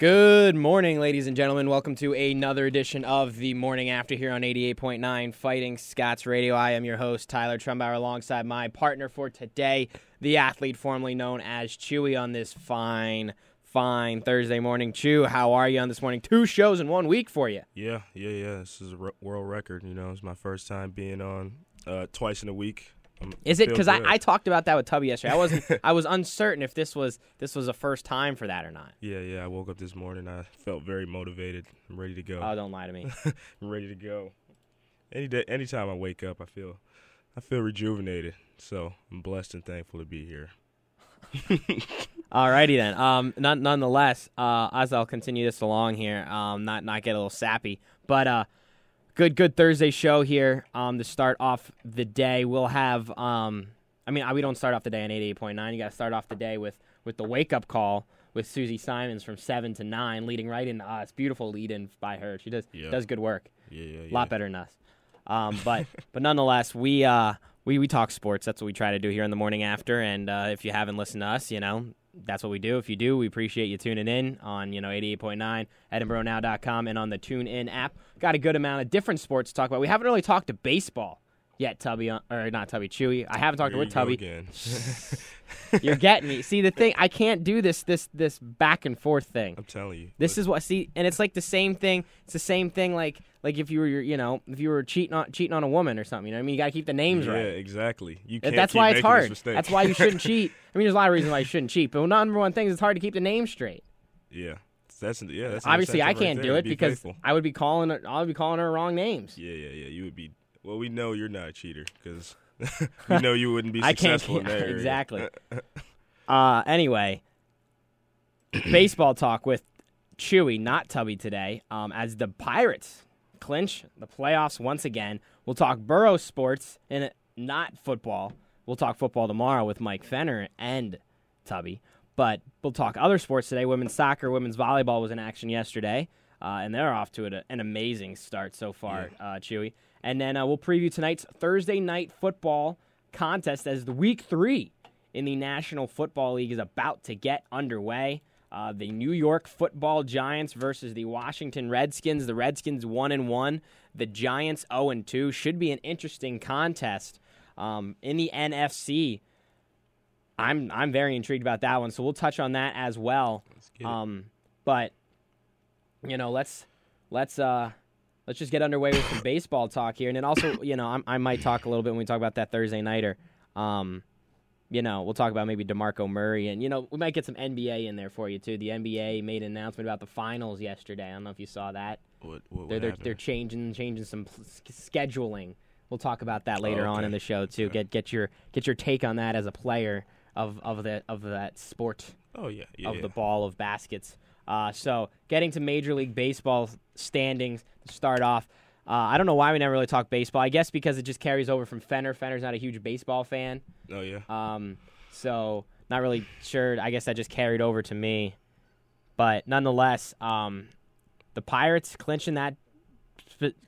Good morning, ladies and gentlemen. Welcome to another edition of the Morning After here on 88.9 Fighting Scots Radio. I am your host, Tyler Trumbauer, alongside my partner for today, the athlete formerly known as Chewy, on this fine, fine Thursday morning. Chew, how are you on this morning? Two shows in one week for you. Yeah, yeah, yeah. This is a world record. You know, it's my first time being on uh, twice in a week. I'm- Is it because I. I talked about that with Tubby yesterday? I wasn't. I was uncertain if this was this was a first time for that or not. Yeah, yeah. I woke up this morning. I felt very motivated. I'm ready to go. Oh, don't lie to me. I'm ready to go. Any day, anytime I wake up, I feel, I feel rejuvenated. So I'm blessed and thankful to be here. Alrighty then. Um, none, nonetheless, uh, as I'll continue this along here, um, not not get a little sappy, but uh, good good Thursday show here. Um, to start off the day, we'll have um, I mean, we don't start off the day on eighty eight point nine. You got to start off the day with with the wake up call with Susie Simons from seven to nine, leading right into us. Beautiful lead in by her. She does Yeah. does good work. Yeah, yeah, yeah. A lot better than us. Um, but but nonetheless, we uh we we talk sports. That's what we try to do here in the morning after. And uh, if you haven't listened to us, you know that's what we do. If you do, we appreciate you tuning in on you know 88.9 EdinburghNow.com and on the TuneIn app. Got a good amount of different sports to talk about. We haven't really talked to baseball yet, Tubby, uh, or not Tubby, Chewy. I haven't talked Here go Tubby. again. You're getting me. See the thing, I can't do this this this back and forth thing. I'm telling you. This is what see, and it's like the same thing. It's the same thing, like like if you were, you know, if you were cheating on cheating on a woman or something. You know, what I mean, you got to keep the names yeah, right. Yeah, exactly. You can't That's why it's hard. That's why you shouldn't cheat. I mean, there's a lot of reasons why you shouldn't cheat, but number one thing is it's hard to keep the name straight. Yeah, that's yeah. That's Obviously, I can't there. do it Be because faithful. I would be calling her, I would be calling her wrong names. Yeah, yeah, yeah. You would be. Well, we know you're not a cheater because we know you wouldn't be I can't successful in exactly. Uh, anyway, baseball talk with Chewy, not Tubby today, um, as the Pirates clinch the playoffs once again. We'll talk Boro sports and not football. We'll talk football tomorrow with Mike Fenner and Tubby. But we'll talk other sports today. Women's soccer, women's volleyball was in action yesterday, uh, and they're off to a, an amazing start so far, uh, Chewy. And then uh, we'll preview tonight's Thursday night football contest as the week three in the National Football League is about to get underway. Uh, the New York Football Giants versus the Washington Redskins. The Redskins one and one. The Giants zero and two. Should be an interesting contest. Um, in the NFC, I'm I'm very intrigued about that one. So we'll touch on that as well. Um, but you know, let's let's uh let's just get underway with some baseball talk here, and then also you know I'm, I might talk a little bit when we talk about that Thursday nighter. Um, you know, we'll talk about maybe Demarco Murray, and you know we might get some NBA in there for you too. The NBA made an announcement about the finals yesterday. I don't know if you saw that. What, what, They're they're, they're changing changing some scheduling. We'll talk about that later on okay. in the show too. Okay. Get get your get your take on that as a player of of the of that sport oh yeah, yeah. of yeah. the ball of baskets. Uh, so getting to Major League Baseball standings to start off. Uh, I don't know why we never really talk baseball. I guess because it just carries over from Fenner. Fenner's not a huge baseball fan, Oh yeah. um, so not really sure. I guess that just carried over to me. But nonetheless, um, the Pirates clinching that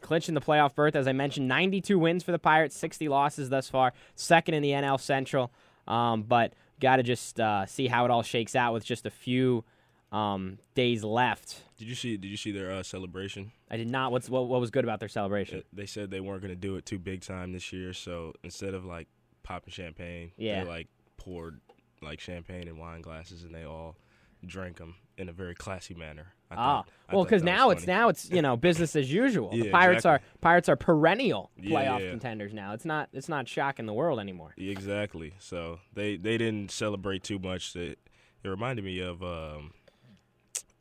clinching the playoff berth. As I mentioned, 92 wins for the Pirates, 60 losses thus far, second in the NL Central. Um, but got to just uh, see how it all shakes out with just a few um, days left. Did you see? Did you see their uh, celebration? I did not. What's what, what was good about their celebration? They said they weren't going to do it too big time this year, so instead of like popping champagne, Yeah. they like poured like champagne in wine glasses, and they all drank them in a very classy manner. I Ah, thought- well, because now it's funny. now it's you know business as usual. the Yeah, Pirates exactly. are Pirates are perennial playoff yeah, yeah. contenders now. It's not it's not shocking the world anymore. Exactly. So they they didn't celebrate too much. It, it reminded me of um,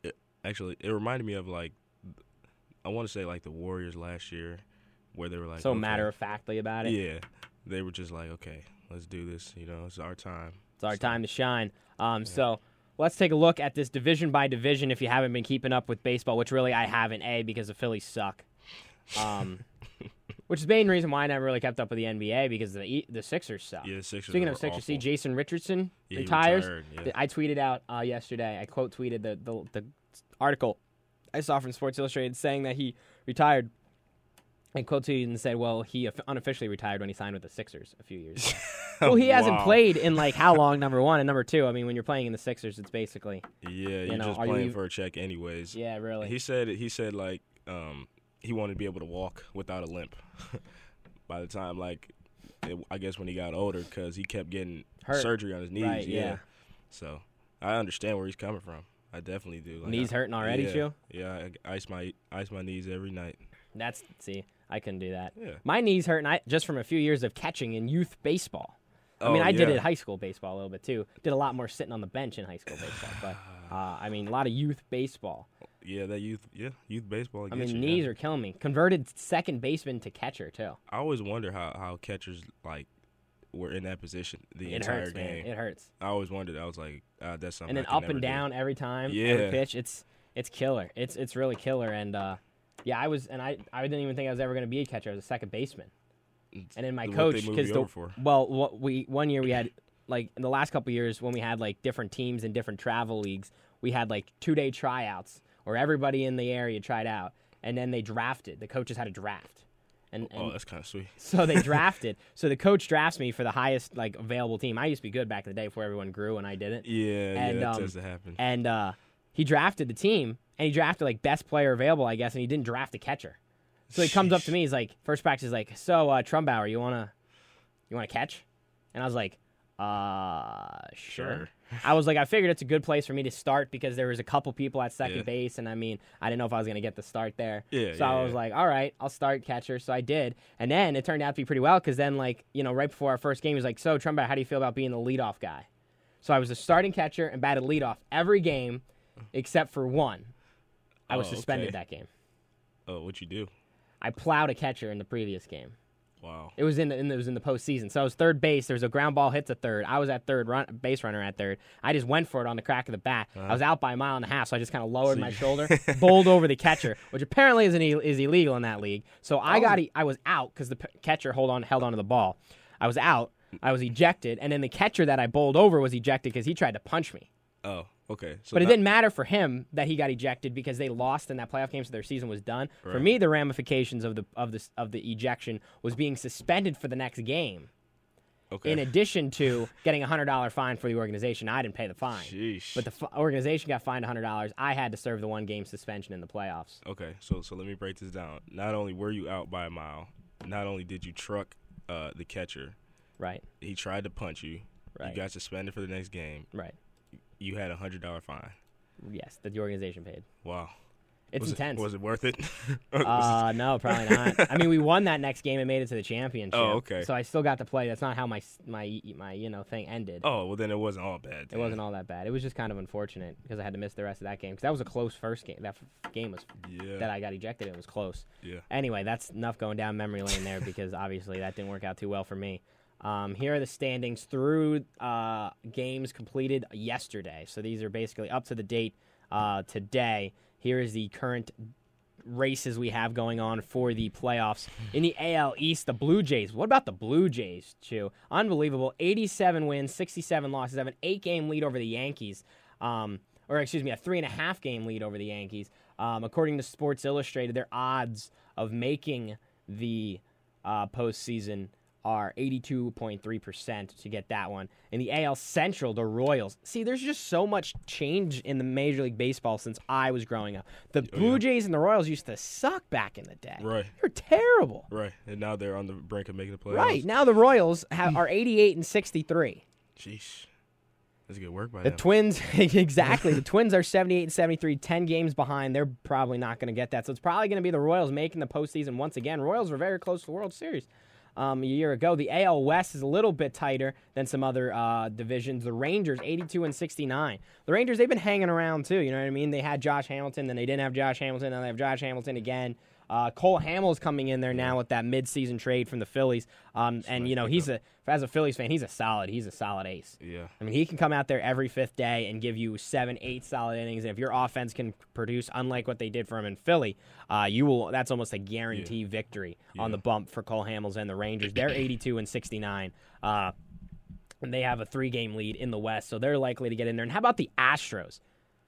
it, actually it reminded me of like I want to say like the Warriors last year, where they were like so okay, matter of factly about it. Yeah, they were just like okay, let's do this. You know, it's our time. It's our So- time to shine. Um, So let's take a look at this division by division. If you haven't been keeping up with baseball, which really I haven't, a because the Phillies suck. Um, which is the main reason why I never really kept up with the NBA because the the Sixers suck. Yeah, the Sixers. Speaking of Sixers, see. Jason Richardson Yeah, retires. retired, yeah. I tweeted out uh, yesterday. I quote tweeted the, the the article I saw from Sports Illustrated saying that he retired. And quote tweeted and said, "Well, he unofficially retired when he signed with the Sixers a few years ago." well, he hasn't Wow. played in like how long? Number one and number two. I mean, when you're playing in the Sixers, it's basically Yeah, you're know, just are you playing for a check anyways. yeah, really. He said he said like um, he wanted to be able to walk without a limp. By the time like, it, I guess when he got older, because he kept getting Hurt. surgery on his knees. Right, yeah. yeah. So I understand where he's coming from. I definitely do. Like, Knees I- hurting already, yeah, Chew? Yeah, I ice my ice my knees every night. That's see, I couldn't do that. Yeah. My knees hurt, and I, just from a few years of catching in youth baseball. I mean, Oh, I did it high school baseball a little bit too. Did a lot more sitting on the bench in high school baseball, but uh, I mean, a lot of youth baseball. Yeah, that youth. Yeah, youth baseball. I mean, you, knees yeah. are killing me. Converted second baseman to catcher too. I always wonder how how catchers like were in that position the It entire hurts, man. game. It hurts. I always wondered. I was like, uh, that's something. and then up and never do. down every time, every Yeah. pitch. It's it's killer. It's it's really killer. And uh, yeah, I was, and I I didn't even think I was ever going to be a catcher. I was a second baseman. And then my coach, because the well, what we one year we had like in the last couple years when we had like different teams and different travel leagues, we had like two day tryouts where everybody in the area tried out, and then they drafted. The coaches had a draft, and, and Oh, that's kind of sweet. so they drafted. so the coach drafts me for the highest like available team. I used to be good back in the day before everyone grew and I didn't. Yeah, And, yeah, that um, tends to happen. And uh, he drafted the team, and he drafted like best player available, I guess, and he didn't draft a catcher. So he comes up to me, he's like, first practice, he's like, so uh, Trumbauer, you wanna, you wanna catch? And I was like, uh, sure. Sure. I was like, I figured it's a good place for me to start because there was a couple people at second Yeah. base, and I mean, I didn't know if I was gonna get the start there. Yeah, So yeah, I was yeah. like, all right, I'll start catcher. So I did, and then it turned out to be pretty well because then, like, you know, right before our first game, he was like, so Trumbauer, how do you feel about being the leadoff guy? So I was a starting catcher and batted leadoff every game except for one. I was Oh, suspended okay. that game. Oh, what'd you do? I plowed a catcher in the previous game. Wow. It was in the, in the, it was in the postseason. So I was third base. There was a ground ball hit to third. I was at third, run, base runner at third. I just went for it on the crack of the bat. I uh-huh. was out by a mile and a half, so I just kind of lowered So my shoulder, bowled over the catcher, which apparently is, an, is illegal in that league. So I oh. got e- I was out because the p- catcher hold on held onto the ball. I was out. I was ejected, and then the catcher that I bowled over was ejected because he tried to punch me. Oh, okay. So But it didn't matter for him that he got ejected because they lost in that playoff game, so their season was done. For me, the ramifications of the of the of the ejection was being suspended for the next game. Okay. In addition to getting a hundred dollar fine for the organization, I didn't pay the fine, Sheesh. but the f- organization got fined a hundred dollars. I had to serve the one game suspension in the playoffs. Okay, so so let me break this down. Not only were you out by a mile, not only did you truck uh, the catcher, Right, he tried to punch you. Right. You got suspended for the next game. right. You had a hundred dollar fine. Yes, that the organization paid. Wow. It's was intense. It, was it worth it? Uh, no, probably not. I mean, we won that next game and made it to the championship. Oh, okay. So I still got to play. That's not how my my my you know thing ended. oh well, then it wasn't all bad. It wasn't all that bad. It was just kind of unfortunate because I had to miss the rest of that game because that was a close first game. That f- game was Yeah. that I got ejected. It was close. yeah. Anyway, that's enough going down memory lane there because obviously that didn't work out too well for me. Um, here are the standings through uh, games completed yesterday. So these are basically up to the date uh, today. Here is the current races we have going on for the playoffs in the AL East. The Blue Jays. What about the Blue Jays? Chew, unbelievable. 87 wins, 67 losses. Have an eight-game lead over the Yankees. Um, or excuse me, a three and a half game lead over the Yankees. Um, according to Sports Illustrated, their odds of making the uh, postseason are 82.3% to get that one. In the AL Central, the Royals. See, there's just so much change in the Major League Baseball since I was growing up. The oh, Blue Jays and the Royals used to suck back in the day. Right. They're terrible. Right. And now they're on the brink of making the playoffs. Right. Now the Royals have, are 88 and 63. Sheesh. That's good work by The them. Twins, exactly. the Twins are 78 and 73, 10 games behind. They're probably not going to get that. So it's probably going to be the Royals making the postseason once again. Royals were very close to the World Series um, a year ago. The AL West is a little bit tighter than some other uh, divisions. The Rangers, 82 and 69. The Rangers, they've been hanging around too. You know what I mean? They had Josh Hamilton, then they didn't have Josh Hamilton, then they have Josh Hamilton again. Uh, Cole Hamels coming in there now with that midseason trade from the Phillies, um, and you know he's a as a Phillies fan, he's a solid, he's a solid ace. yeah. I mean, he can come out there every fifth day and give you seven, eight solid innings. And if your offense can produce, unlike what they did for him in Philly, uh, you will. That's almost a guarantee victory on the bump for Cole Hamels and the Rangers. They're 82 and 69. Uh, and they have a three-game lead in the West, so they're likely to get in there. And how about the Astros?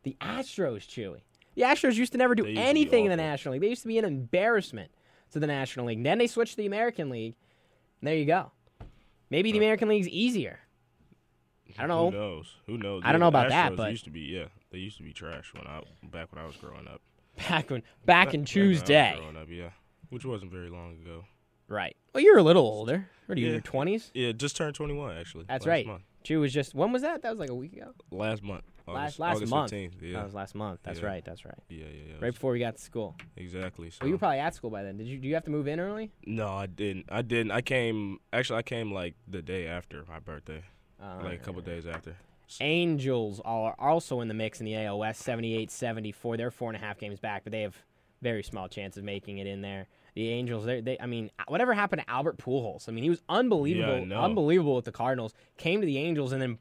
The Astros, Chewy. The Astros used to never do They used to be anything in the. National League. They used to be an embarrassment. to the National League. Then they switched to the American League. And there you go. Maybe the American League's easier. I don't know. Who knows? Who knows? I don't know about that, Astros but- used to be yeah, they used to be trash when I back when I was growing up. Back when back in Back when I was Tuesday. growing up, yeah, which wasn't very long ago. Right. Well, you're a little older. What are you in Yeah. your twenties? Yeah, just turned 21 actually. That's right. Month. Chew was just when was that? That was like a week ago. Last month. Last August, last August month. 15th. Yeah. That was last month. That's Yeah. right. That's right. yeah, yeah, yeah. Right before we got to school. Exactly. So Well, you were probably at school by then. Did you? Do you have to move in early? no, I didn't. I didn't. I came. Actually, I came like the day after my birthday, Uh, like a couple days after. Angels are also in the mix in the AOS, 78-74. They're four and a half games back, but they have very small chance of making it in there. The Angels, they, they I mean, whatever happened to Albert Pujols? I mean, he was unbelievable, Yeah, unbelievable with the Cardinals. Came to the Angels and then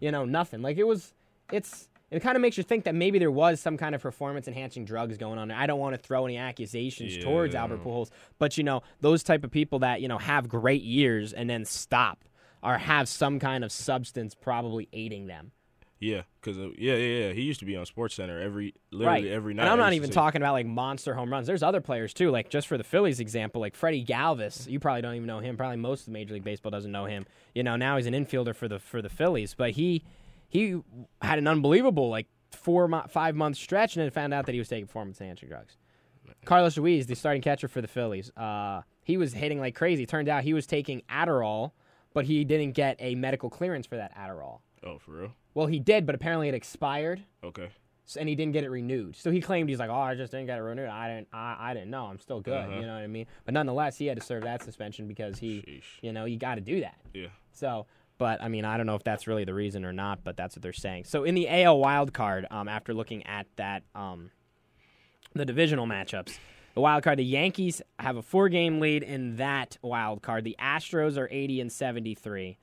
you know, nothing. Like it was, it's. It kind of makes you think that maybe there was some kind of performance enhancing drugs going on. I don't want to throw any accusations towards Albert Pujols, but you know, those type of people that you know have great years and then stop or have some kind of substance probably aiding them. Yeah, because yeah, yeah, yeah. He used to be on Sports Center every literally right. every night. And I'm not even talking about like monster home runs. There's other players too, like just for the Phillies example, like Freddie Galvis. You probably don't even know him. Probably most of Major League Baseball doesn't know him. You know, now he's an infielder for the for the Phillies, but he he had an unbelievable like four mo- five month stretch, and then found out that he was taking performance enhancing drugs. Carlos Ruiz, the starting catcher for the Phillies, uh, he was hitting like crazy. Turned out he was taking Adderall, but he didn't get a medical clearance for that Adderall. Oh, for real? Well, he did, but apparently it expired. Okay. So- and he didn't get it renewed. So he claimed he's like, "Oh, I just didn't get it renewed. I didn't. I, I didn't know. I'm still good. Uh-huh. You know what I mean?" But nonetheless, he had to serve that suspension because he, Sheesh. you know, you got to do that. Yeah. So, but I mean, I don't know if that's really the reason or not, but that's what they're saying. So in the AL wild card, um, after looking at that, um, the divisional matchups, the wild card, the Yankees have a four-game lead in that wild card. The Astros are 80 and 73.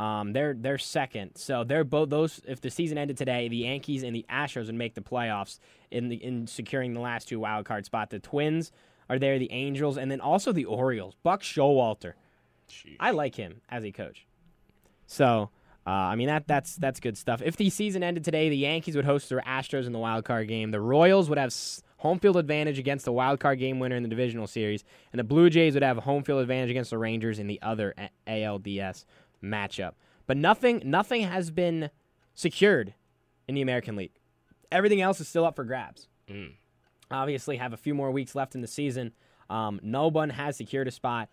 Um, they're they're second, so they're both those. If the season ended today, the Yankees and the Astros would make the playoffs in the in securing the last two wild card spot. The Twins are there, the Angels, and then also the Orioles. Buck Showalter, Sheesh. I like him as a coach. So, uh, I mean that that's that's good stuff. If the season ended today, the Yankees would host the Astros in the wild card game. The Royals would have s- home field advantage against the wild card game winner in the divisional series, and the Blue Jays would have a home field advantage against the Rangers in the other ALDS matchup. But nothing nothing has been secured in the American League. Everything else is still up for grabs Mm. obviously have a few more weeks left in the season. Um, no one has secured a spot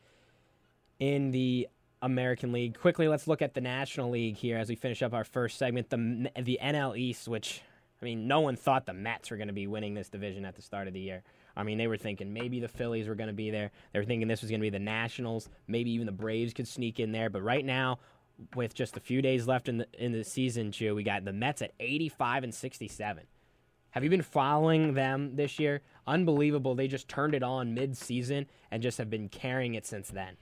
in the American League. Quickly, let's look at the National League here as we finish up our first segment. The the NL East, which I mean, no one thought the Mets were going to be winning this division at the start of the year. I mean, they were thinking maybe the Phillies were going to be there. They were thinking this was going to be the Nationals. Maybe even the Braves could sneak in there. But right now, with just a few days left in the in the season, Joe, we got the Mets at 85 and 67. Have you been following them this year? Unbelievable. They just turned it on mid-season and just have been carrying it since then.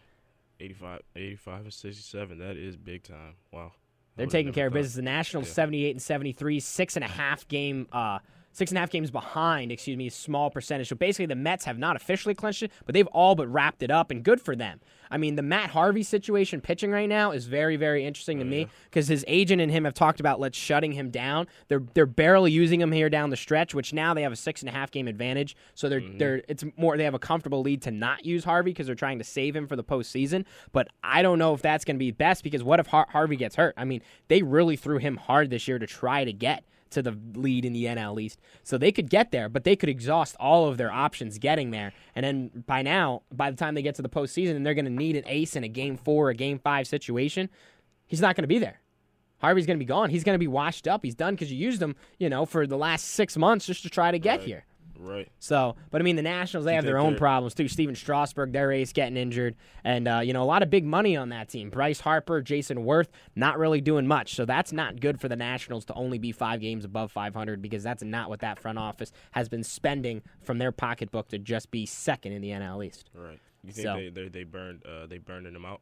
85, 85 and 67. That is big time. Wow. They're taking care of business. The Nationals Yeah. 78 and 73, six and a half game, uh, six and a half games behind. Excuse me, small percentage. So basically, the Mets have not officially clinched it, but they've all but wrapped it up, and good for them. I mean, the Matt Harvey situation pitching right now is very, very interesting to Oh, me yeah. because his agent and him have talked about let's shutting him down. They're they're barely using him here down the stretch, which now they have a six and a half game advantage. So they're Mm-hmm. they're it's more they have a comfortable lead to not use Harvey because they're trying to save him for the postseason. But I don't know if that's going to be best because what if Har- Harvey gets hurt? I mean, they really threw him hard this year to try to get to the lead in the NL East. So they could get there, but they could exhaust all of their options getting there. And then by now, by the time they get to the postseason, and they're going to need an ace in a game four a game five situation, he's not going to be there. Harvey's going to be gone. He's going to be washed up. He's done because you used him, you know, for the last six months just to try to get Right. here. Right. So, but I mean, the Nationals they you have their own problems too. Stephen Strasburg, their ace, getting injured, and uh, you know a lot of big money on that team. Bryce Harper, Jayson Werth, not really doing much. So that's not good for the Nationals to only be five games above 500 because that's not what that front office has been spending from their pocketbook to just be second in the NL East. Right. You think So- they they they burned uh they burned them out?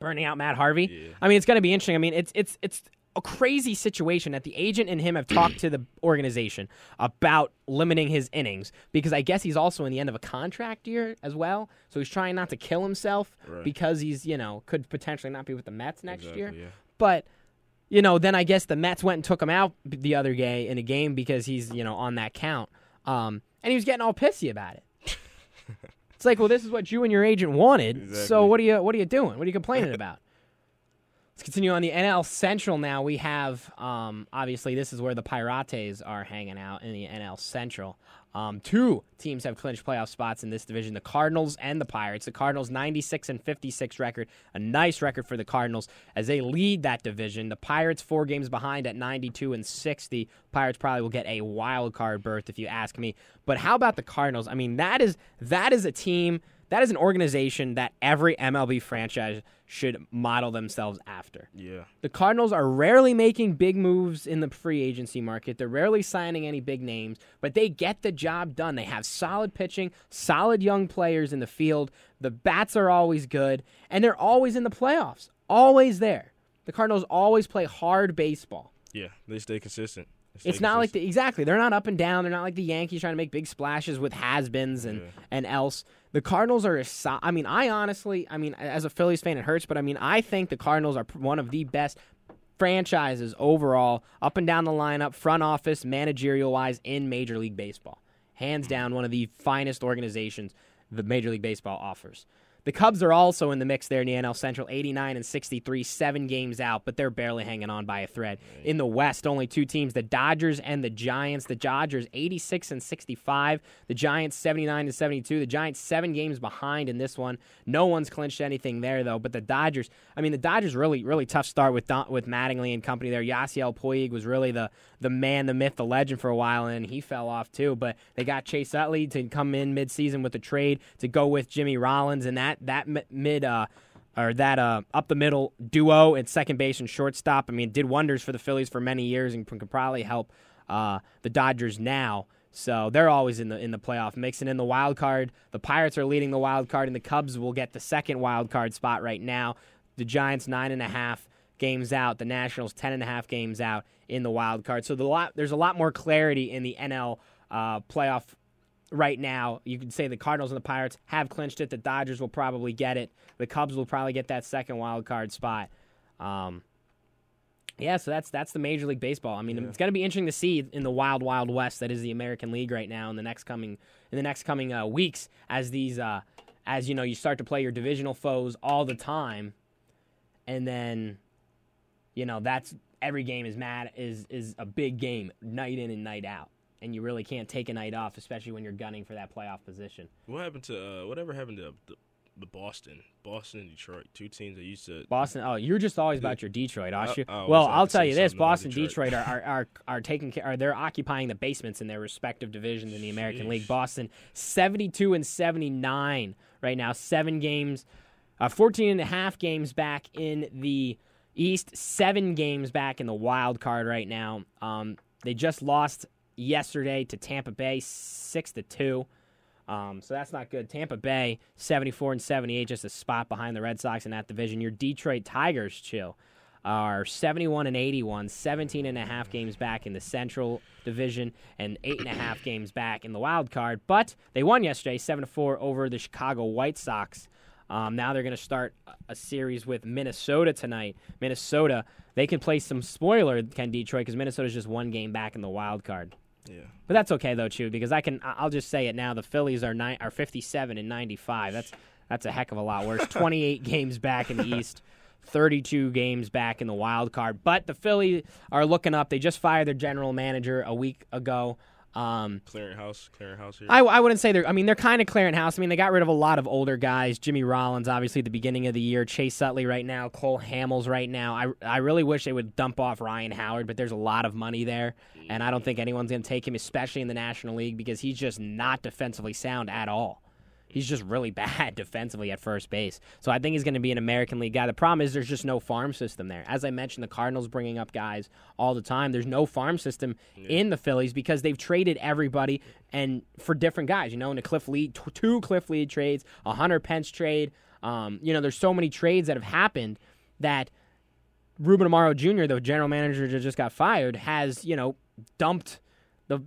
burning out Matt Harvey. Yeah. I mean, it's going to be interesting. I mean, it's it's it's a crazy situation that the agent and him have talked to the organization about limiting his innings because I guess he's also in the end of a contract year as well. So he's trying not to kill himself Right. because he's, you know, could potentially not be with the Mets next year. Yeah. But you know, then I guess the Mets went and took him out the other day in a game because he's, you know, on that count. Um, and he was getting all pissy about it. It's like, well, this is what you and your agent wanted. So what are you what are you doing? What are you complaining about? Let's continue on the NL Central now. We have um, obviously this is where the Pirates are hanging out in the NL Central. Um, two teams have clinched playoff spots in this division: the Cardinals and the Pirates. The Cardinals 96 and 56 record, a nice record for the Cardinals as they lead that division. The Pirates four games behind at 92 and 60. Pirates probably will get a wild card berth if you ask me. But how about the Cardinals? I mean, that is that is a team that is an organization that every MLB franchise should model themselves after. Yeah. The Cardinals are rarely making big moves in the free agency market. They're rarely signing any big names, but they get the job done. They have solid pitching, solid young players in the field. The bats are always good, and they're always in the playoffs. Always there. The Cardinals always play hard baseball. Yeah. They stay consistent. Stay It's not like the exactly. They're not up and down. They're not like the Yankees trying to make big splashes with has-beens and Yeah. and else. The Cardinals are. So- I mean, I honestly, I mean, as a Phillies fan, it hurts, but I mean, I think the Cardinals are one of the best franchises overall, up and down the lineup, front office, managerial wise, in Major League Baseball. Hands down, one of the finest organizations the Major League Baseball offers. The Cubs are also in the mix there in the NL Central, 89 and 63, seven games out, but they're barely hanging on by a thread. In the West, only two teams, the Dodgers and the Giants. The Dodgers 86 and 65, the Giants 79 and 72. The Giants seven games behind in this one. No one's clinched anything there though, but the Dodgers, I mean the Dodgers really really tough start with Don, with Mattingly and company there. Yasiel Puig was really the the man, the myth, the legend for a while and he fell off too, but they got Chase Utley to come in midseason with the trade to go with Jimmy Rollins and that that mi- mid uh or that uh, up the middle duo at second base and shortstop. I mean, did wonders for the Phillies for many years and can probably help uh, the Dodgers now. So they're always in the in the playoff mix and in the wild card. The Pirates are leading the wild card, and the Cubs will get the second wild card spot right now. The Giants nine and a half games out. The Nationals ten and a half games out in the wild card. So the lot there's a lot more clarity in the NL uh, playoff right now. You could say the Cardinals and the Pirates have clinched it. The Dodgers will probably get it. The Cubs will probably get that second wild card spot. Um, yeah, so that's that's the Major League Baseball. I mean, Yeah. it's going to be interesting to see in the wild, wild west that is the American League right now in the next coming in the next coming uh, weeks as these uh, as you know you start to play your divisional foes all the time, and then you know that's every game is mad is is a big game night in and night out, and you really can't take a night off, especially when you're gunning for that playoff position. What happened to uh, whatever happened to the, the Boston, Boston and Detroit, two teams that used to. Boston. Oh, you're just always about your Detroit, aren't you? I- I well, I'll tell you this: Boston, Detroit. Detroit are, are are are taking care. Are they're occupying the basements in their respective divisions in the American League? Boston, seventy-two and seventy-nine right now, seven games, uh, 14 and a half games back in the East, seven games back in the wild card right now. Um, they just lost yesterday to Tampa Bay, six to two. Um, so that's not good. Tampa Bay, 74 and 78, just a spot behind the Red Sox in that division. Your Detroit Tigers, chill, are 71 and 81, 17 and a half games back in the Central Division, and eight and a half games back in the wild card. But they won yesterday, 7 to 4 over the Chicago White Sox. Um, now they're going to start a- series with Minnesota tonight. Minnesota, they can play some spoiler, can Detroit, because Minnesota's just one game back in the wild card. Yeah. But that's okay though, Chew, because I can. I'll just say it now. The Phillies are nine, are fifty seven and ninety five. That's that's a heck of a lot worse. Twenty eight games back in the East, thirty two games back in the wild card. But the Phillies are looking up. They just fired their general manager a week ago. Um, Clearing house, clearing house here. I, I wouldn't say they're. I mean, they're kind of clearing house. I mean, they got rid of a lot of older guys. Jimmy Rollins, obviously, at the beginning of the year. Chase Utley right now. Cole Hamels right now. I, I really wish they would dump off Ryan Howard, but there's a lot of money there, and I don't think anyone's going to take him, especially in the National League, because he's just not defensively sound at all. He's just really bad defensively at first base. So I think he's going to be an American League guy. The problem is there's just no farm system there. As I mentioned, the Cardinals bringing up guys all the time. There's no farm system in the Phillies because they've traded everybody and for different guys. You know, in the Cliff t- two Cliff Lee trades, a Hunter Pence trade. Um, you know, there's so many trades that have happened that Ruben Amaro Jr., the general manager that just got fired, has you know dumped the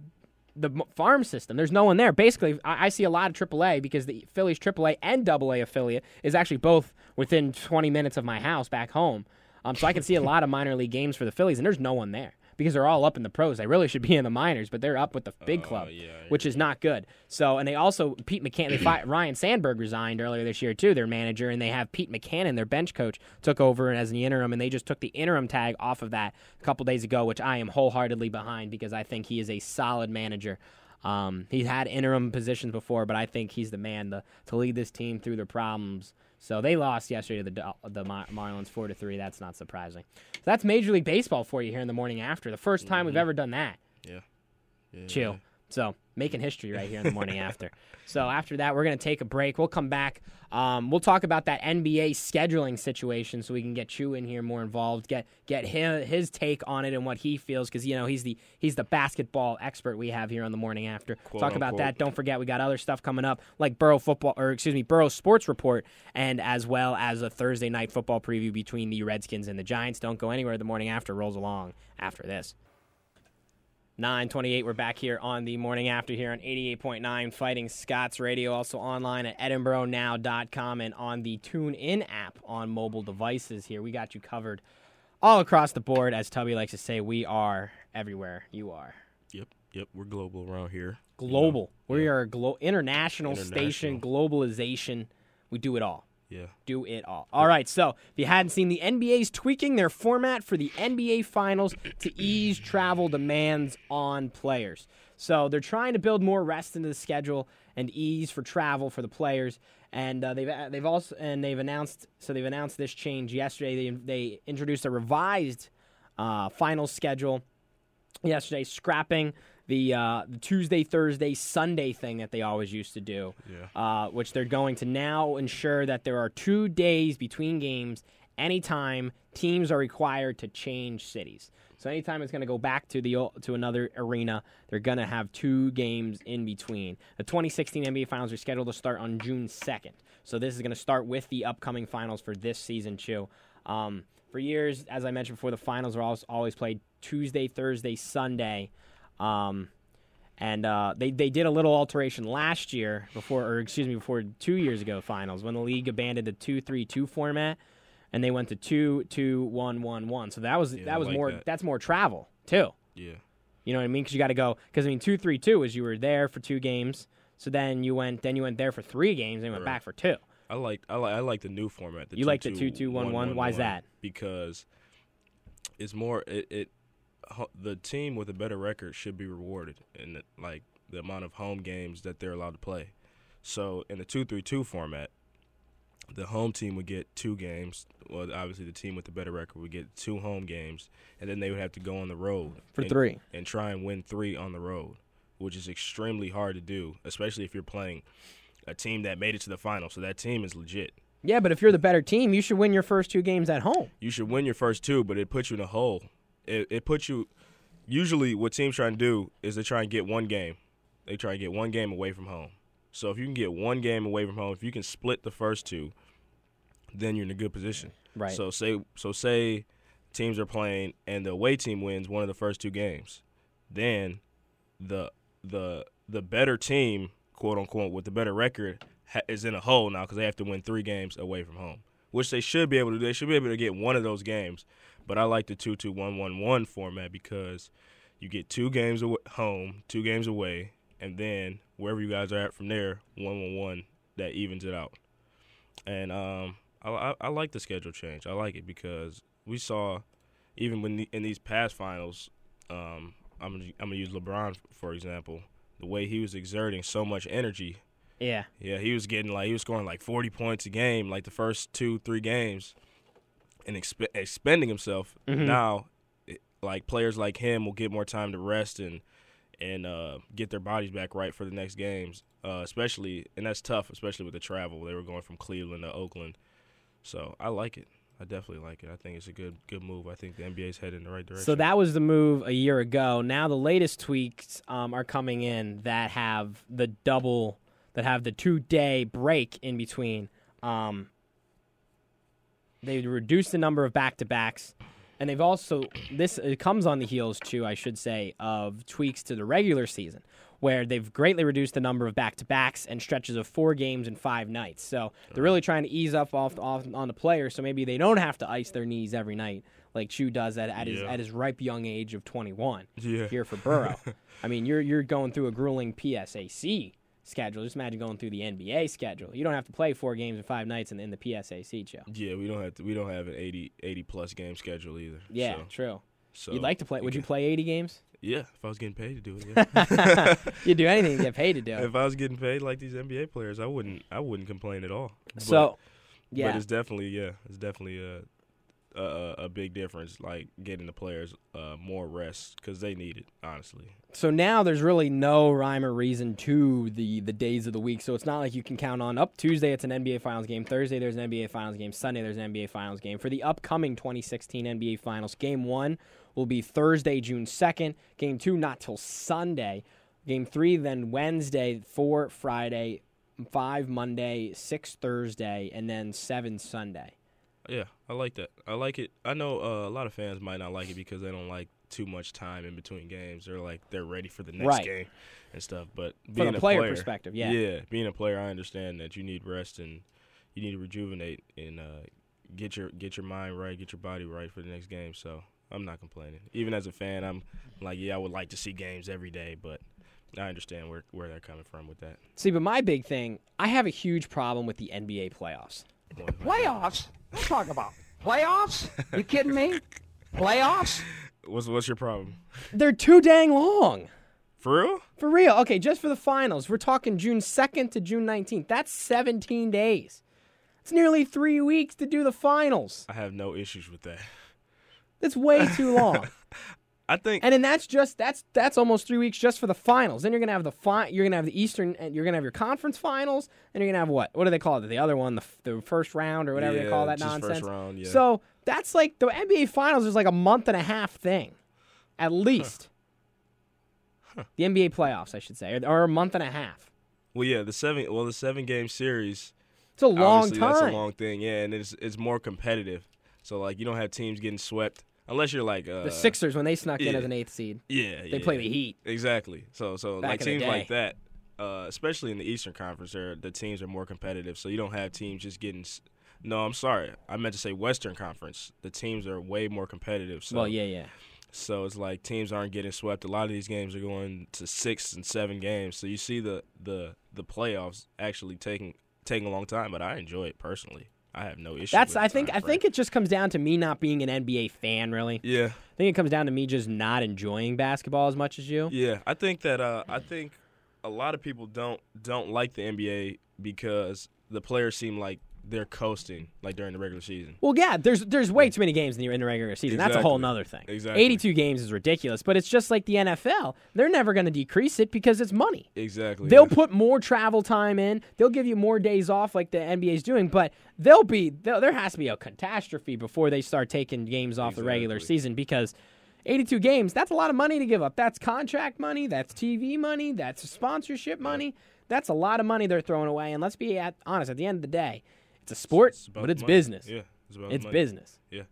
the farm system. There's no one there. Basically, I, I see a lot of AAA because the Phillies AAA and AA affiliate is actually both within 20 minutes of my house back home. Um, so I can see a lot of minor league games for the Phillies, and there's no one there. Because they're all up in the pros. They really should be in the minors, but they're up with the big Uh, club, yeah, which is not good. So, and they also Pete McCann, they Ryne Sandberg resigned earlier this year too, their manager, and they have Pete Mackanin, their bench coach, took over as the interim, and they just took the interim tag off of that a couple days ago, which I am wholeheartedly behind because I think he is a solid manager. Um, he's had interim positions before, but I think he's the man to, to lead this team through their problems. So they lost yesterday to the the Marlins four to three. That's not surprising. So that's Major League Baseball for you here in the morning after. The first time we've mm-hmm. ever done that. Yeah. Chill. So making history right here in the morning after. So after that, we're gonna take a break. We'll come back. Um, we'll talk about that NBA scheduling situation, so we can get Chew in here more involved, get get his, his take on it and what he feels, because you know he's the he's the basketball expert we have here on the morning after. Quote, talk about unquote. that. Don't forget we got other stuff coming up like Boro football or excuse me Boro Sports Report, and as well as a Thursday night football preview between the Redskins and the Giants. Don't go anywhere. The morning after rolls along after this. 928 we're back here on the morning after here on 88.9 fighting scots radio also online at edinburghnow.com and on the tune in app on mobile devices here we got you covered all across the board as tubby likes to say we are everywhere you are Yep. Yep. We're global around here. you know? global we are a glo- international, International. station globalization we do it all Yeah. do it all. All right, so if you hadn't seen, the NBA's tweaking their format for the NBA Finals to ease travel demands on players. So they're trying to build more rest into the schedule and ease for travel for the players. And uh, they've they've also and they've announced so they've announced this change yesterday. They they introduced a revised uh, final schedule yesterday, scrapping the, uh, the Tuesday, Thursday, Sunday thing that they always used to do, Yeah. uh, which they're going to now ensure that there are two days between games anytime teams are required to change cities. So anytime it's going to go back to the to another arena, they're going to have two games in between. The 2016 NBA Finals are scheduled to start on June 2nd. So this is going to start with the upcoming finals for this season too. Um, for years, as I mentioned before, the finals are always, always played Tuesday, Thursday, Sunday. Um, and uh, they they did a little alteration last year before, or excuse me, before two years ago finals when the league abandoned the two three two format, and they went to two two one one one. So that was Yeah, that was like more that. that's more travel too. Yeah. You know what I mean? Because you got to go. Because I mean, two three two is you were there for two games, so then you went then you went there for three games, and you went Right. back for two. I like I like I like the new format. The You like the 2-2-1-1-1, Why is that? Because it's more it, it the team with a better record should be rewarded in the, like the amount of home games that they're allowed to play. So in the two three two format, the home team would get two games. Well, obviously the team with the better record would get two home games, and then they would have to go on the road For and- three. and try and win three on the road, which is extremely hard to do, especially if you're playing a team that made it to the final. So that team is legit. Yeah, but if you're the better team, you should win your first two games at home. You should win your first two, but it puts you in a hole. It, it puts you. Usually, what teams try and do is they try and get one game. They try and get one game away from home. So if you can get one game away from home, if you can split the first two, then you're in a good position. Right. So say so say teams are playing and the away team wins one of the first two games, then the the the better team, quote unquote, with the better record ha- is in a hole now because they have to win three games away from home, which they should be able to. do. They should be able to get one of those games. But I like the two two one one one format because you get two games aw- home, two games away, and then wherever you guys are at from there, one one one that evens it out. And um, I, I, I like the schedule change. I like it because we saw, even when the, in these past finals, um, I'm I'm gonna use LeBron for example. The way he was exerting so much energy, yeah. yeah, he was getting like he was scoring like 40 points a game, like the first two three games, and exp- expending himself. Mhm. Now, it, like players like him will get more time to rest and and uh, get their bodies back right for the next games. Uh, especially, and that's tough, especially with the travel. They were going from Cleveland to Oakland, so I like it. I definitely like it. I think it's a good good move. I think the NBA's headed in the right direction. So that was the move a year ago. Now the latest tweaks um, are coming in that have the double, that have the two day break in between. Um, they reduced the number of back to backs, and they've also this it comes on the heels too, I should say, of tweaks to the regular season, where they've greatly reduced the number of back to backs and stretches of four games and five nights. So they're really trying to ease up off, off on the players, so maybe they don't have to ice their knees every night like Chew does at, at his Yeah. at his ripe young age of 21 Yeah. here for Boro. I mean, you're you're going through a grueling PSAC schedule. Just imagine going through the NBA schedule. You don't have to play four games in five nights in, in the PSAC show. Yeah, we don't have to. We don't have an 80, 80 plus game schedule either. Yeah, So, true. so You'd like to play? Would you play 80 games? Yeah, if I was getting paid to do it. Yeah. You'd do anything to get paid to do it. if I was getting paid like these NBA players, I wouldn't. I wouldn't complain at all. But- So, but it's definitely yeah, it's definitely a a, a- big difference. Like getting the players uh, more rest because they need it. Honestly, So now there's really no rhyme or reason to the the days of the week. So it's not like you can count on up Tuesday it's an NBA Finals game, Thursday there's an NBA Finals game, Sunday there's an NBA Finals game. For the upcoming 2016 NBA Finals, game 1 will be Thursday, June 2nd. Game 2 not till Sunday. Game 3 then Wednesday, 4 Friday, 5 Monday, 6 Thursday, and then 7 Sunday. yeah, I like that. I like it. I know uh, a lot of fans might not like it because they don't like too much time in between games. They're like they're ready for the next Right. game and stuff. But From being a a player player perspective, yeah. yeah, being a player, I understand that you need rest and you need to rejuvenate and uh, get your get your mind right, get your body right for the next game. So I'm not complaining. Even as a fan, I'm like, yeah, I would like to see games every day, but I understand where where they're coming from with that. See, but my big thing, I have a huge problem with the NBA playoffs. Playoffs? Don't talk about playoffs. You kidding me? Playoffs? What's what's your problem? They're too dang long. For real? For real. Okay, just for the finals, we're talking June 2nd to June 19th. That's 17 days. It's nearly three weeks to do the finals. I have no issues with that. That's way too long. I think and then that's just that's that's almost three weeks just for the finals. Then you're gonna have the fi- you're gonna have the Eastern and you're gonna have your conference finals, and you're gonna have what? What do they call it? The other one, the, f- the first round or whatever they call that nonsense. round, yeah. So that's like the NBA finals is like a month and a half thing, at least. The NBA playoffs, I should say, or, or a month and a half. well, yeah, the seven well the seven game series. It's a long time. That's a long thing, yeah, and it's it's more competitive. So like you don't have teams getting swept unless you're like uh, the Sixers when they snuck in as an eighth seed, Yeah, they play the Heat. Exactly. So so Back like teams like that, uh, especially in the Eastern Conference, the teams are more competitive. So you don't have teams just getting. No, I'm sorry. I meant to say Western Conference. The teams are way more competitive. So well, yeah, yeah. So it's like teams aren't getting swept. A lot of these games are going to six and seven games. So you see the the the playoffs actually taking taking a long time. But I enjoy it personally. I have no issue. That's I think I think it just comes down to me not being an NBA fan, really. Yeah. I think it comes down to me just not enjoying basketball as much as you. Yeah, I think that uh, I think a lot of people don't don't like the NBA because the players seem like they're coasting like during the regular season. Well, yeah, there's there's way too many games in the, in the regular season. That's a whole Exactly. nother thing. Exactly. 82 games is ridiculous, but it's just like the NFL. They're never going to decrease it because it's money. Exactly. They'll yeah. put more travel time in. They'll give you more days off, like the NBA is doing. But they'll be they'll, there has to be a catastrophe before they start taking games off the regular season because 82 games that's a lot of money to give up. That's contract money. That's TV money. That's sponsorship money. That's a lot of money they're throwing away. And let's be at, honest. At the end of the day, it's a sport, It's but it's money. business. Yeah, it's about It's money. business. Yeah,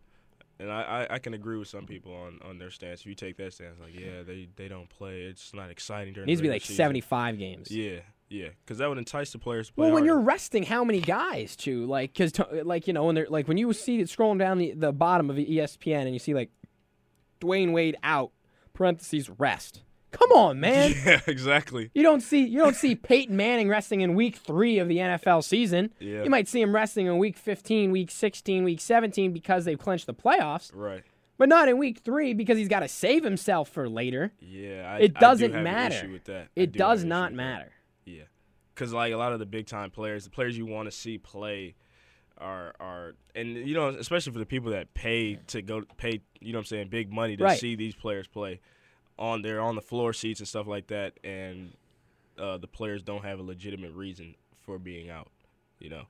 and I, I I can agree with some people on on their stance. If you take that stance, like yeah, they they don't play. It's not exciting during. It needs to be like 75 games. Yeah, yeah, because that would entice the players to play. Well, when harder. you're resting, how many guys too? Like, cause to, like you know when they're like when you see it scrolling down the, the bottom of ESPN and you see like Dwyane Wade out parentheses rest. Come on, man. yeah, exactly. You don't see you don't see Peyton Manning resting in week three of the NFL season. Yeah. You might see him resting in week 15, week 16, week 17 because they've clinched the playoffs, Right. but not in week three because he's got to save himself for later. Yeah, I, It do doesn't an matter. issue with that. It do does not matter. Yeah, because like a lot of the big time players, the players you want to see play are are and you know especially for the people that pay to go pay you know what I'm saying big money to Right. see these players play on their on the floor seats and stuff like that, and uh, the players don't have a legitimate reason for being out. You know,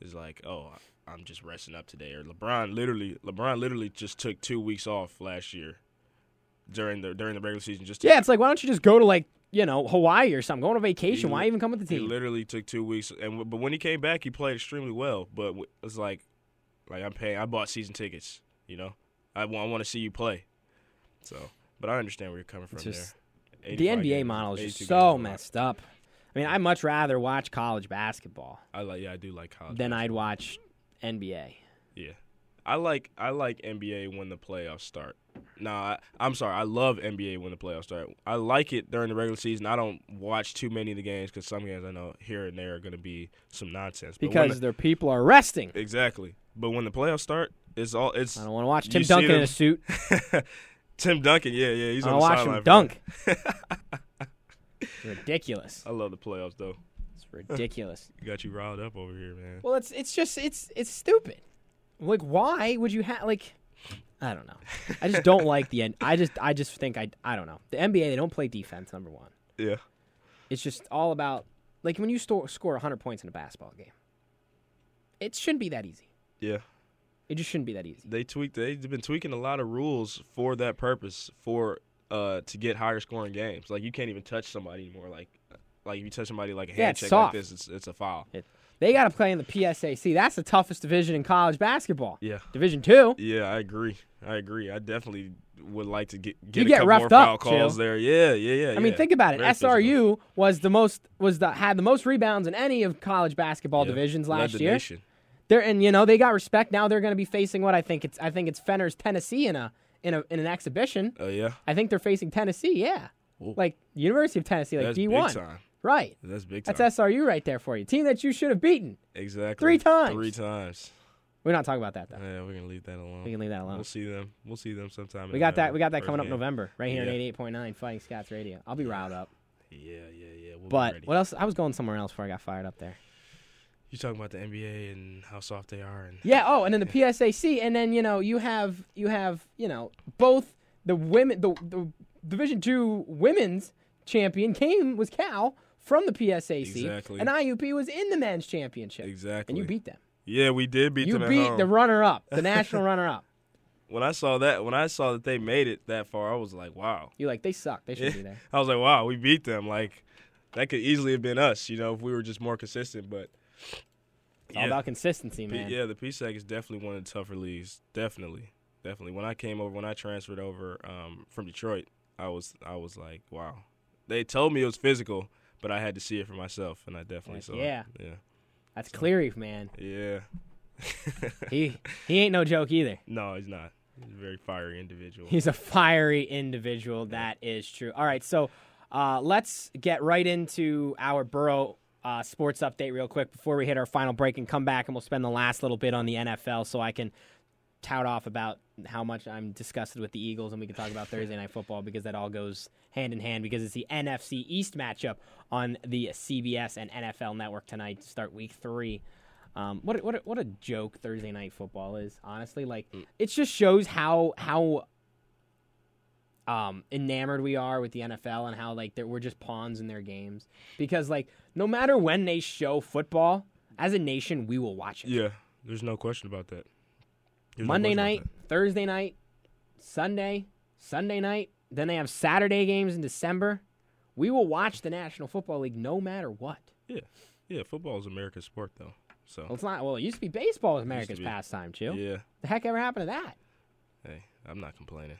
it's like oh I'm just resting up today, or LeBron literally LeBron literally just took two weeks off last year during the during the regular season just to Yeah, it's like why don't you just go to like you know Hawaii or something? Go on a vacation. He- Why even come with the team? He literally took two weeks, and but when he came back, he played extremely well. But it's like, like I'm paying. I bought season tickets. You know, I want I want to see you play. So, but I understand where you're coming from just- there. The NBA model is just so messed up. I mean, I'd much rather watch college basketball I like. Yeah, I do like college. than I'd watch NBA. Yeah, I like I like NBA when the playoffs start. Nah, I, I'm sorry. I love NBA when the playoffs start. I like it during the regular season. I don't watch too many of the games because some games I know here and there are going to be some nonsense. Because the- their people are resting. exactly. But when the playoffs start, it's all it's I don't want to watch Tim Duncan in a suit. Tim Duncan. Yeah, yeah, he's oh, I on want the watch him dunk. ridiculous. I love the playoffs though. It's ridiculous. You got you riled up over here, man. well, it's it's just it's it's stupid. Like, why would you have like? I don't know. I just don't like the end. I just I just think I I don't know. The NBA they don't play defense. Number one. Yeah. It's just all about like when you store, score 100 points in a basketball game. It shouldn't be that easy. Yeah. It just shouldn't be that easy. They tweaked. They've been tweaking a lot of rules for that purpose, for uh to get higher scoring games. Like you can't even touch somebody anymore. Like like if you touch somebody like a Yeah, handshake like this, it's, it's a foul. They got to play in the PSAC. That's the toughest division in college basketball. Yeah. Division two. Yeah, I agree. I agree. I definitely would like to get You get a get more up, foul calls there. Yeah, yeah, yeah. I mean, think about it. Very physical. SRU was the most was the had the most rebounds in any of college basketball Yeah. divisions last year. nation. They're and you know they got respect. Now they're going to be facing what I think it's I think it's Fenner's Tennessee in a in a in an exhibition. Oh yeah, I think they're facing Tennessee. Yeah, Ooh. like University of Tennessee, like that's D big one. time. Right. That's big time. That's SRU right there for you. Team that you should have beaten. exactly Three times. Three times. We're not talking about that though. Yeah, we're gonna leave that alone. We can leave that alone. We'll see them. We'll see them sometime. We got that. We got that coming up. November, right here Yeah. on eighty eight point nine Fighting Scots Radio. I'll be riled up. Yeah, yeah, yeah. We'll be But ready. what else? I was going somewhere else before I got fired up there. You talking about the NBA and how soft they are, and Yeah. Oh, and then the PSAC, and then you know you have you have you know both the women the, the Division two women's champion came was Cal from the PSAC, Exactly. and IUP was in the men's championship, exactly. and you beat them. Yeah, we did beat you them. at beat the runner up, the national runner up. when I saw that, when I saw that they made it that far, I was like, wow. You're like they suck. They should Yeah. be there. I was like, wow, we beat them. Like that could easily have been us, you know, if we were just more consistent. But It's all about consistency, P- man. yeah, the PSAC is definitely one of the tougher leagues. Definitely, definitely. When I came over, when I transferred over um, from Detroit, I was I was like, wow. They told me it was physical, but I had to see it for myself, and I definitely saw yeah. it. Yeah, That's Cleary, man. yeah. He he ain't no joke either. no, he's not. He's a very fiery individual. He's a fiery individual. That is true. All right, so uh, let's get right into our Boro uh, sports update real quick before we hit our final break and come back, and we'll spend the last little bit on the NFL so I can tout off about how much I'm disgusted with the Eagles, and we can talk about Thursday night football because that all goes hand in hand because it's the NFC East matchup on the CBS and NFL Network tonight to start Week Three. Um, what a, what a, what a joke Thursday night football is. Honestly, like it just shows how how um, enamored we are with the NFL and how like that we're just pawns in their games. Because like no matter when they show football, as a nation we will watch it. yeah, there's no question about that. There's Monday about night, Thursday night, Sunday, Sunday night. Then they have Saturday games in December. We will watch the National Football League no matter what. Yeah, yeah. Football is America's sport, though. So Well, it's not. Well, it used to be baseball was America's pastime. too. yeah. The heck ever happened to that? Hey, I'm not complaining.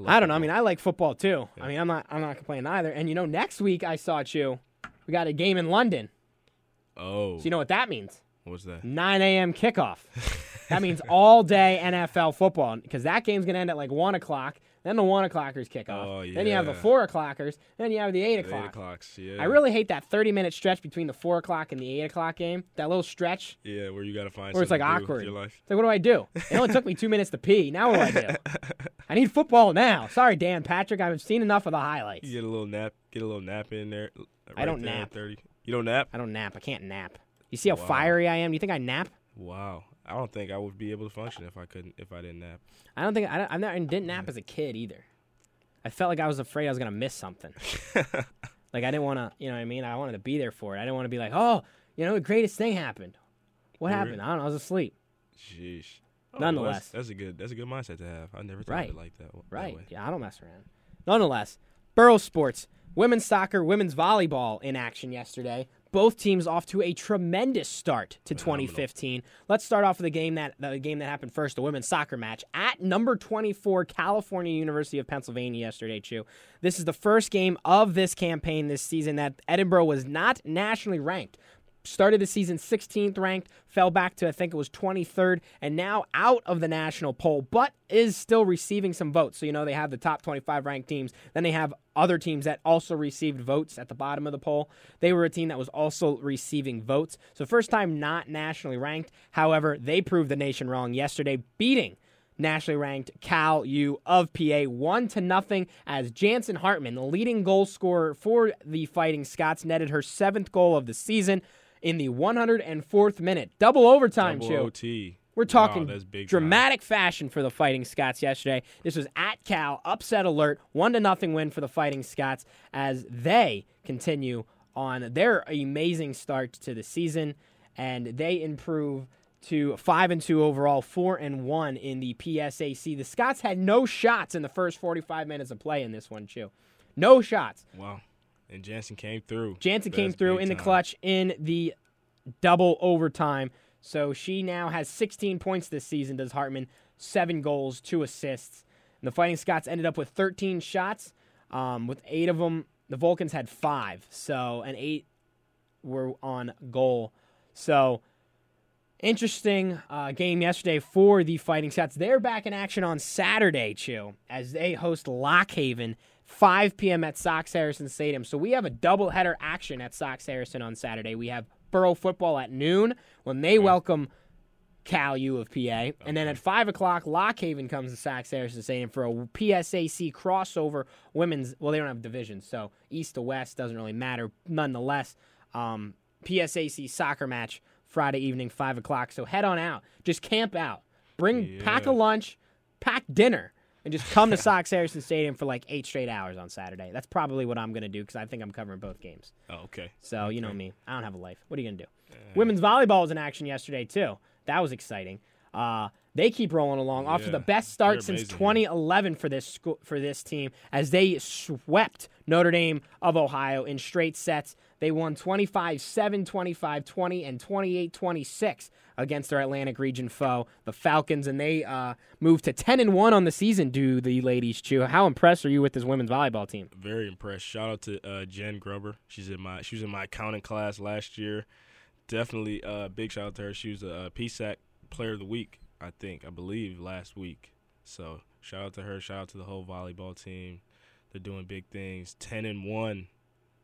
Love I don't know. I mean, I like football too. Yeah. I mean, I'm not. I'm not complaining either. And you know, next week I saw you. We got a game in London. oh, So you know what that means? what's that? 9 a.m. kickoff. that means all day NFL football because that game's gonna end at like one o'clock. Then the one o'clockers kick off. Oh, Then you have the four o'clockers. Then you have the eight o'clock. Eight o'clocks. Yeah. I really hate that 30 minute stretch between the four o'clock and the eight o'clock game. That little stretch Yeah, where you gotta find. where it's like something to do with awkward. Your life. It's like, what do I do? It only took me two minutes to pee. Now what do I do? I need football now. Sorry, Dan Patrick. I've seen enough of the highlights. You get a little nap. Get a little nap in there. uh, I don't there nap. Thirty. You don't nap? I don't nap. I can't nap. You see how Wow. fiery I am? You think I nap? Wow. I don't think I would be able to function if I couldn't if I didn't nap. I don't think I, don't, I never, and didn't nap mm-hmm. as a kid either. I felt like I was afraid I was gonna miss something. like I didn't want to, you know what I mean? I wanted to be there for it. I didn't want to be like, oh, you know, the greatest thing happened. What happened? I don't know. I was asleep. Sheesh. Oh, well, Nonetheless. that's, that's a good that's a good mindset to have. I never thought Right. of it like that. Right. Yeah, I don't mess around. Nonetheless, Boro Sports, women's soccer, women's volleyball in action yesterday. Both teams off to a tremendous start to Phenomenal. 2015. Let's start off with the game that the game that happened first, the women's soccer match at number 24 California University of Pennsylvania yesterday, Chew. This is the first game of this campaign this season that Edinboro was not nationally ranked. Started the season 16th ranked, fell back to I think it was 23rd, and now out of the national poll, but is still receiving some votes. So you know they have the top 25 ranked teams, then they have other teams that also received votes at the bottom of the poll. They were a team that was also receiving votes. So first time not nationally ranked. However, they proved the nation wrong yesterday, beating nationally ranked Cal U of PA one to nothing as Jansen Hartman, the leading goal scorer for the Fighting Scots, netted her seventh goal of the season in the 104th minute, double overtime. Double. OT. We're talking Wow, big time. dramatic fashion for the Fighting Scots yesterday. This was at Cal, upset alert, one to nothing win for the Fighting Scots as they continue on their amazing start to the season and they improve to five and two overall, four and one in the PSAC. The Scots had no shots in the first 45 minutes of play in this one, too. No shots. Wow. And Jansen came through. Jansen came through in the clutch in the double overtime. So she now has 16 points this season, does Hartman, seven goals, two assists. And the Fighting Scots ended up with 13 shots. Um, with eight of them, the Vulcans had five. So, and eight were on goal. So, interesting uh, game yesterday for the Fighting Scots. They're back in action on Saturday, Chew, as they host Lock Haven, 5 p.m. at Sox Harrison Stadium. So we have a doubleheader action at Sox Harrison on Saturday. We have Boro football at noon when they welcome Cal U of PA. And then at 5 o'clock, Lock Haven comes to Sox Harrison Stadium for a PSAC crossover women's. Well, they don't have divisions, so east to west doesn't really matter. Nonetheless, um, PSAC soccer match Friday evening, 5 o'clock. So head on out. Just camp out. Bring, pack a lunch, pack dinner. And just come to Sox Harrison Stadium for like eight straight hours on Saturday. That's probably what I'm going to do because I think I'm covering both games. Oh, okay. So you know me, I don't have a life. What are you gonna do? Women's volleyball was in action yesterday too. That was exciting. Uh, they keep rolling along off to the best start since amazing, 2011 for this school, for this team as they swept Notre Dame of Ohio in straight sets. They won 25-7, 25-20, and 28-26 against their Atlantic region foe, the Falcons, and they uh, moved to 10 and one on the season. Do the ladies chew? How impressed are you with this women's volleyball team? Very impressed. Shout out to uh, Jen Gruber. She's in my she was in my accounting class last year. Definitely uh, big shout out to her. She was a uh, PSAC player of the week, I think, I believe last week. So shout out to her. Shout out to the whole volleyball team. They're doing big things. Ten and one,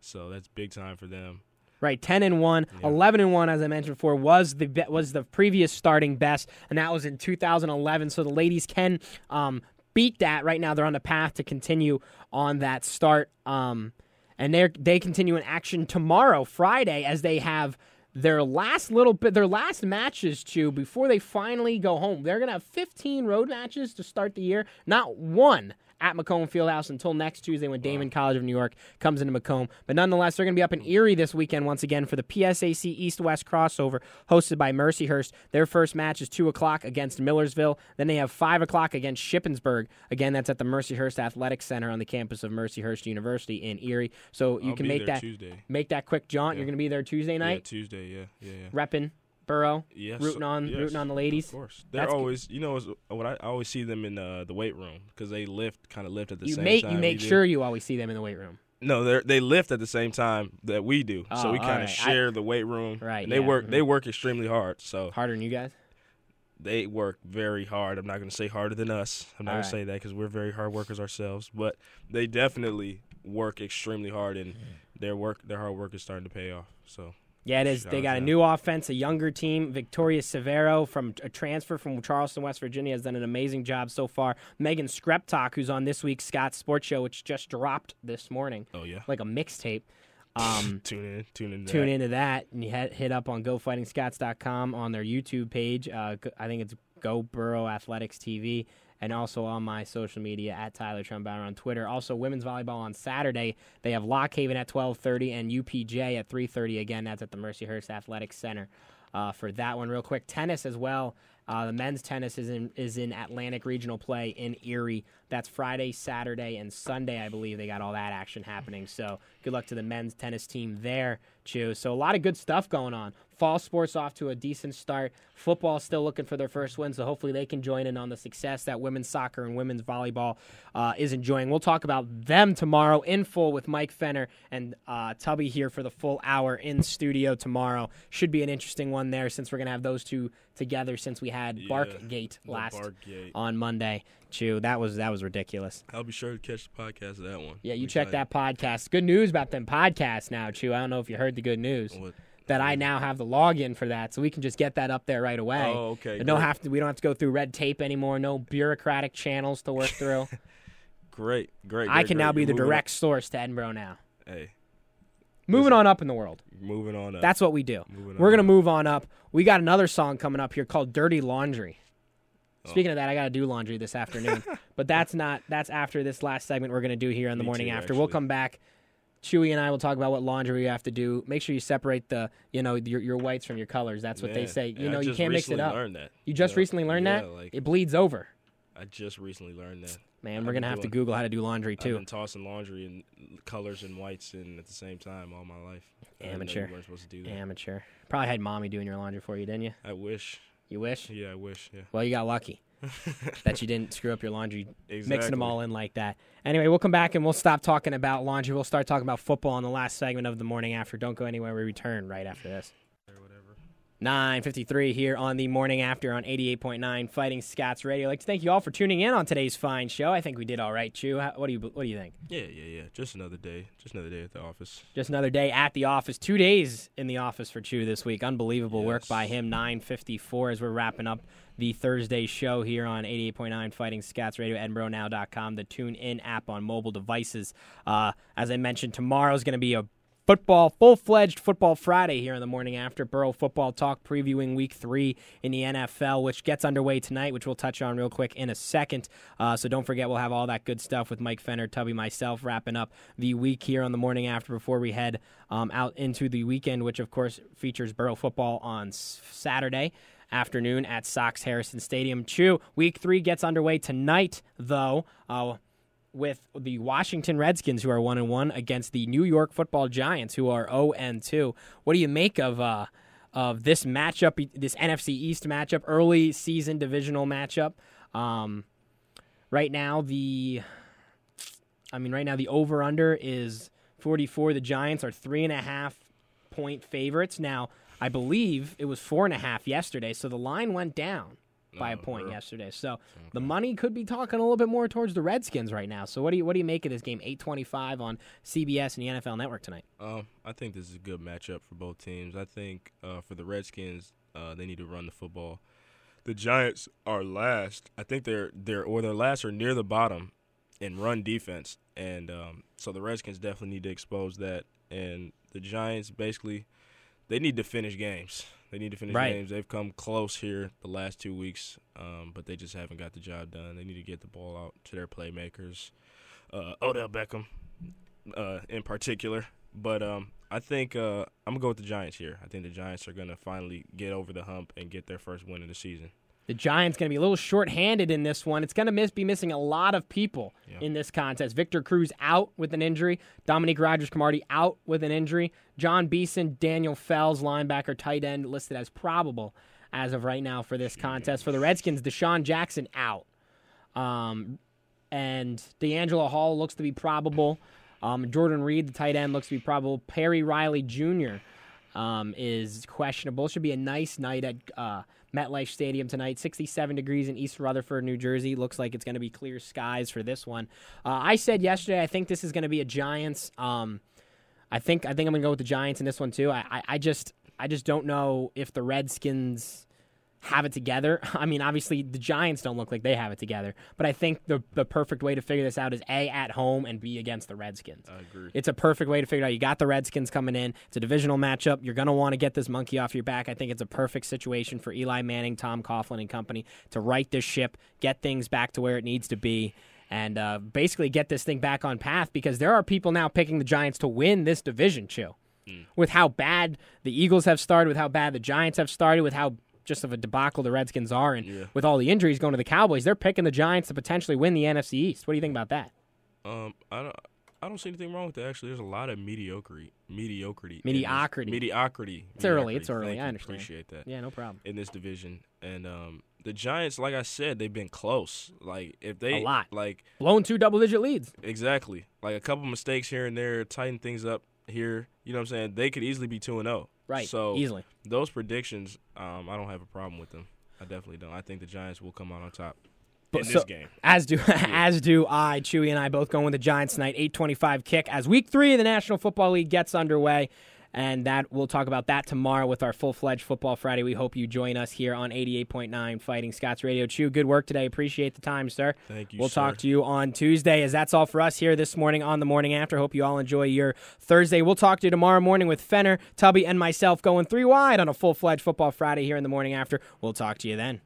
so that's big time for them. Right, ten and one, Yeah. 11 and one, as I mentioned before, was the was the previous starting best, and that was in 2011. So the ladies can um, beat that. Right now, they're on the path to continue on that start, um, and they they continue in action tomorrow, Friday, as they have their last little bit, their last matches to before they finally go home. They're gonna have 15 road matches to start the year, not one at McComb Fieldhouse until next Tuesday when Daemen College of New York comes into McComb. But nonetheless, they're going to be up in Erie this weekend once again for the PSAC East West crossover hosted by Mercyhurst. Their first match is 2 o'clock against Millersville. Then they have 5 o'clock against Shippensburg. Again, that's at the Mercyhurst Athletic Center on the campus of Mercyhurst University in Erie. So you I'll can make that Tuesday. make that quick jaunt. Yeah. You're going to be there Tuesday Yeah, night, Tuesday. Yeah, yeah, yeah. repping Boro, Yes, rooting on yes, rooting on the ladies. Of course, they're That's always. You know, what I, I always see them in uh, the weight room because they lift, kind of lift at the You same make time. you make do. sure you always see them in the weight room. No, they they lift at the same time that we do, Oh, so we kind right. I- of share the weight room. Right, And they yeah, work. mhm. They work extremely hard. So Harder than you guys. they work very hard. I'm not going to say harder than us. I'm not going right. to say that because we're very hard workers ourselves. But they definitely work extremely hard, and their work, their hard work is starting to pay off. So Yeah, it is. They got a new offense, a younger team. Victoria Severo from a transfer from Charleston, West Virginia, has done an amazing job so far. Megan Skreptok, who's on this week's Scott Sports Show, which just dropped this morning, oh yeah, like a mixtape. Um, tune in, tune in, tune that. into that and you hit, hit up on gofightingscots.com on their YouTube page. Uh, I think it's Go Boro Athletics TV. And also on my social media at Tyler Trumbauer on Twitter. Also, women's volleyball on Saturday. They have Lock Haven at 12:30 and UPJ at 3:30. Again, that's at the Mercyhurst Athletics Center. Uh, for that one, real quick, tennis as well Uh, the men's tennis is in is in Atlantic Regional Play in Erie. That's Friday, Saturday, and Sunday, I believe. They got all that action happening. So good luck to the men's tennis team there, Chew. So a lot of good stuff going on. Fall sports off to a decent start. Football still looking for their first win, so hopefully they can join in on the success that women's soccer and women's volleyball uh, is enjoying. We'll talk about them tomorrow in full with Mike Fenner and uh, Tubby here for the full hour in studio tomorrow. Should be an interesting one there since we're gonna have those two together since we had Yeah, Barkgate last Barkgate. on Monday. Chew, that was that was ridiculous. I'll be sure to catch the podcast of that one. Yeah, you check that podcast. Good news about them podcasts now, Chew. I don't know if you heard the good news What? That I now have the login for that, so we can just get that up there right away. Oh, okay, And don't have to. We don't have to go through red tape anymore. No bureaucratic channels to work through. Great, great. I great, can great. now be You're the direct source to Edinboro now. On. Hey, Moving on up in the world. moving on up. That's what we do. We're on gonna up. move on up. We got another song coming up here called "Dirty Laundry." Oh. Speaking of that, I got to do laundry this afternoon, but that's not. That's after this last segment we're gonna do here in the Me morning too, after. We'll come back. Chewy and I will talk about what laundry you have to do. Make sure you separate the, you know, your, your whites from your colors. That's what they say. You know, you can't mix it up. You just know? recently learned yeah, that Like, it bleeds over. I just recently learned that. Man, I've we're gonna have to Google how to do laundry I've too. been tossing laundry and colors and whites and at the same time all my life. I didn't know Amateur. You weren't supposed to do that. Amateur. Probably had mommy doing your laundry for you, didn't you? I wish. You wish? Yeah, I wish. Yeah. Well, you got lucky that you didn't screw up your laundry exactly. mixing them all in like that. Anyway, we'll come back and we'll stop talking about laundry. We'll start talking about football in the last segment of the morning after. Don't go anywhere. We return right after this. Or whatever. 953 here on the morning after on 88.9 Fighting Scots Radio. I'd like to thank you all for tuning in on today's fine show. I think we did all right, Chew. How, what do you what do you think? Yeah, yeah, yeah. Just another day. Just another day at the office. Just another day at the office. Two days in the office for Chew this week. Unbelievable work by him. 954 as we're wrapping up the Thursday show here on 88.9 Fighting Scots Radio, EdinboroNow.com, the Tune In app on mobile devices. Uh, as I mentioned, tomorrow's going to be a football, full fledged football Friday here in the morning after Boro Football Talk previewing week three in the NFL, which gets underway tonight, which we'll touch on real quick in a second. Uh, so don't forget, we'll have all that good stuff with Mike Fenner, Tubby, myself, wrapping up the week here on the morning after before we head um, out into the weekend, which of course features Boro Football on Saturday afternoon at Sox Harrison Stadium. Chew, week three gets underway tonight, though. Uh, with the Washington Redskins, who are one and one, against the New York Football Giants, who are zero and two. What do you make of uh, of this matchup, this NFC East matchup, early season divisional matchup? Um, right now, the I mean, right now the over under is forty four. The Giants are three and a half point favorites. Now, I believe it was four and a half yesterday, so the line went down by a Oh, point yesterday. So the money could be talking a little bit more towards the Redskins right now. So what do you what do you make of this game? Eight twenty five on CBS and the NFL Network tonight. Um, I think this is a good matchup for both teams. I think uh, for the Redskins, uh, they need to run the football. The Giants are last. I think they're they're or they're last or near the bottom in run defense, and um, so the Redskins definitely need to expose that. And the Giants basically they need to finish games. They need to finish Right. games. They've come close here the last two weeks, um, but they just haven't got the job done. They need to get the ball out to their playmakers. Uh, Odell Beckham, uh, in particular. But um, I think uh, I'm gonna go with the Giants here. I think the Giants are gonna finally get over the hump and get their first win of the season. The Giants going to be a little short-handed in this one. It's going to miss, be missing a lot of people Yeah. in this contest. Victor Cruz out with an injury. Dominique Rogers-Cromartie out with an injury. Jon Beason, Daniel Fells, linebacker, tight end, listed as probable as of right now for this contest. For the Redskins, DeSean Jackson out. Um, and DeAngelo Hall looks to be probable. Um, Jordan Reed, the tight end, looks to be probable. Perry Riley Jr. Um, is questionable. Should be a nice night at uh, MetLife Stadium tonight. 67 degrees in East Rutherford, New Jersey. Looks like it's going to be clear skies for this one. Uh, I said yesterday I think this is going to be a Giants. Um, I think I think I'm going to go with the Giants in this one too. I, I, I just I just don't know if the Redskins have it together. I mean, obviously the Giants don't look like they have it together, but I think the the perfect way to figure this out is a at home and b against the Redskins. I agree. It's a perfect way to figure it out. You got the Redskins coming in. It's a divisional matchup. You're going to want to get this monkey off your back. I think it's a perfect situation for Eli Manning, Tom Coughlin, and company to right this ship, get things back to where it needs to be, and uh, basically get this thing back on path because there are people now picking the Giants to win this division, Chew. With how bad the Eagles have started, with how bad the Giants have started, with how just of a debacle the Redskins are, and Yeah. with all the injuries going to the Cowboys, they're picking the Giants to potentially win the NFC East. What do you think about that? Um, I don't. I don't see anything wrong with that. Actually, there's a lot of mediocrity, mediocrity, this- Mediocrity. mediocrity. It's early, it's early, Thank I understand. Appreciate that. Yeah, no problem. in this division. And um, the Giants, like I said, they've been close. Like if they A lot. like Blown two double digit leads. exactly like a couple mistakes here and there, tighten things up here. You know what I'm saying? They could easily be two and zero. Right. So easily. those predictions, um, I don't have a problem with them. I definitely don't. I think the Giants will come out on top But in so- this game. As do as do I. Chewy and I both going with the Giants tonight. Eight twenty five kick as Week Three of the National Football League gets underway, and that we'll talk about that tomorrow with our full fledged Football Friday. We hope you join us here on eighty eight point nine Fighting Scots Radio. Chew, good work today. Appreciate the time, sir. Thank you. We'll sir. talk to you on Tuesday, as that's all for us here this morning on the morning after. Hope you all enjoy your Thursday. We'll talk to you tomorrow morning with Fenner, Tubby, and myself going three wide on a full fledged Football Friday here in the morning after. We'll talk to you then.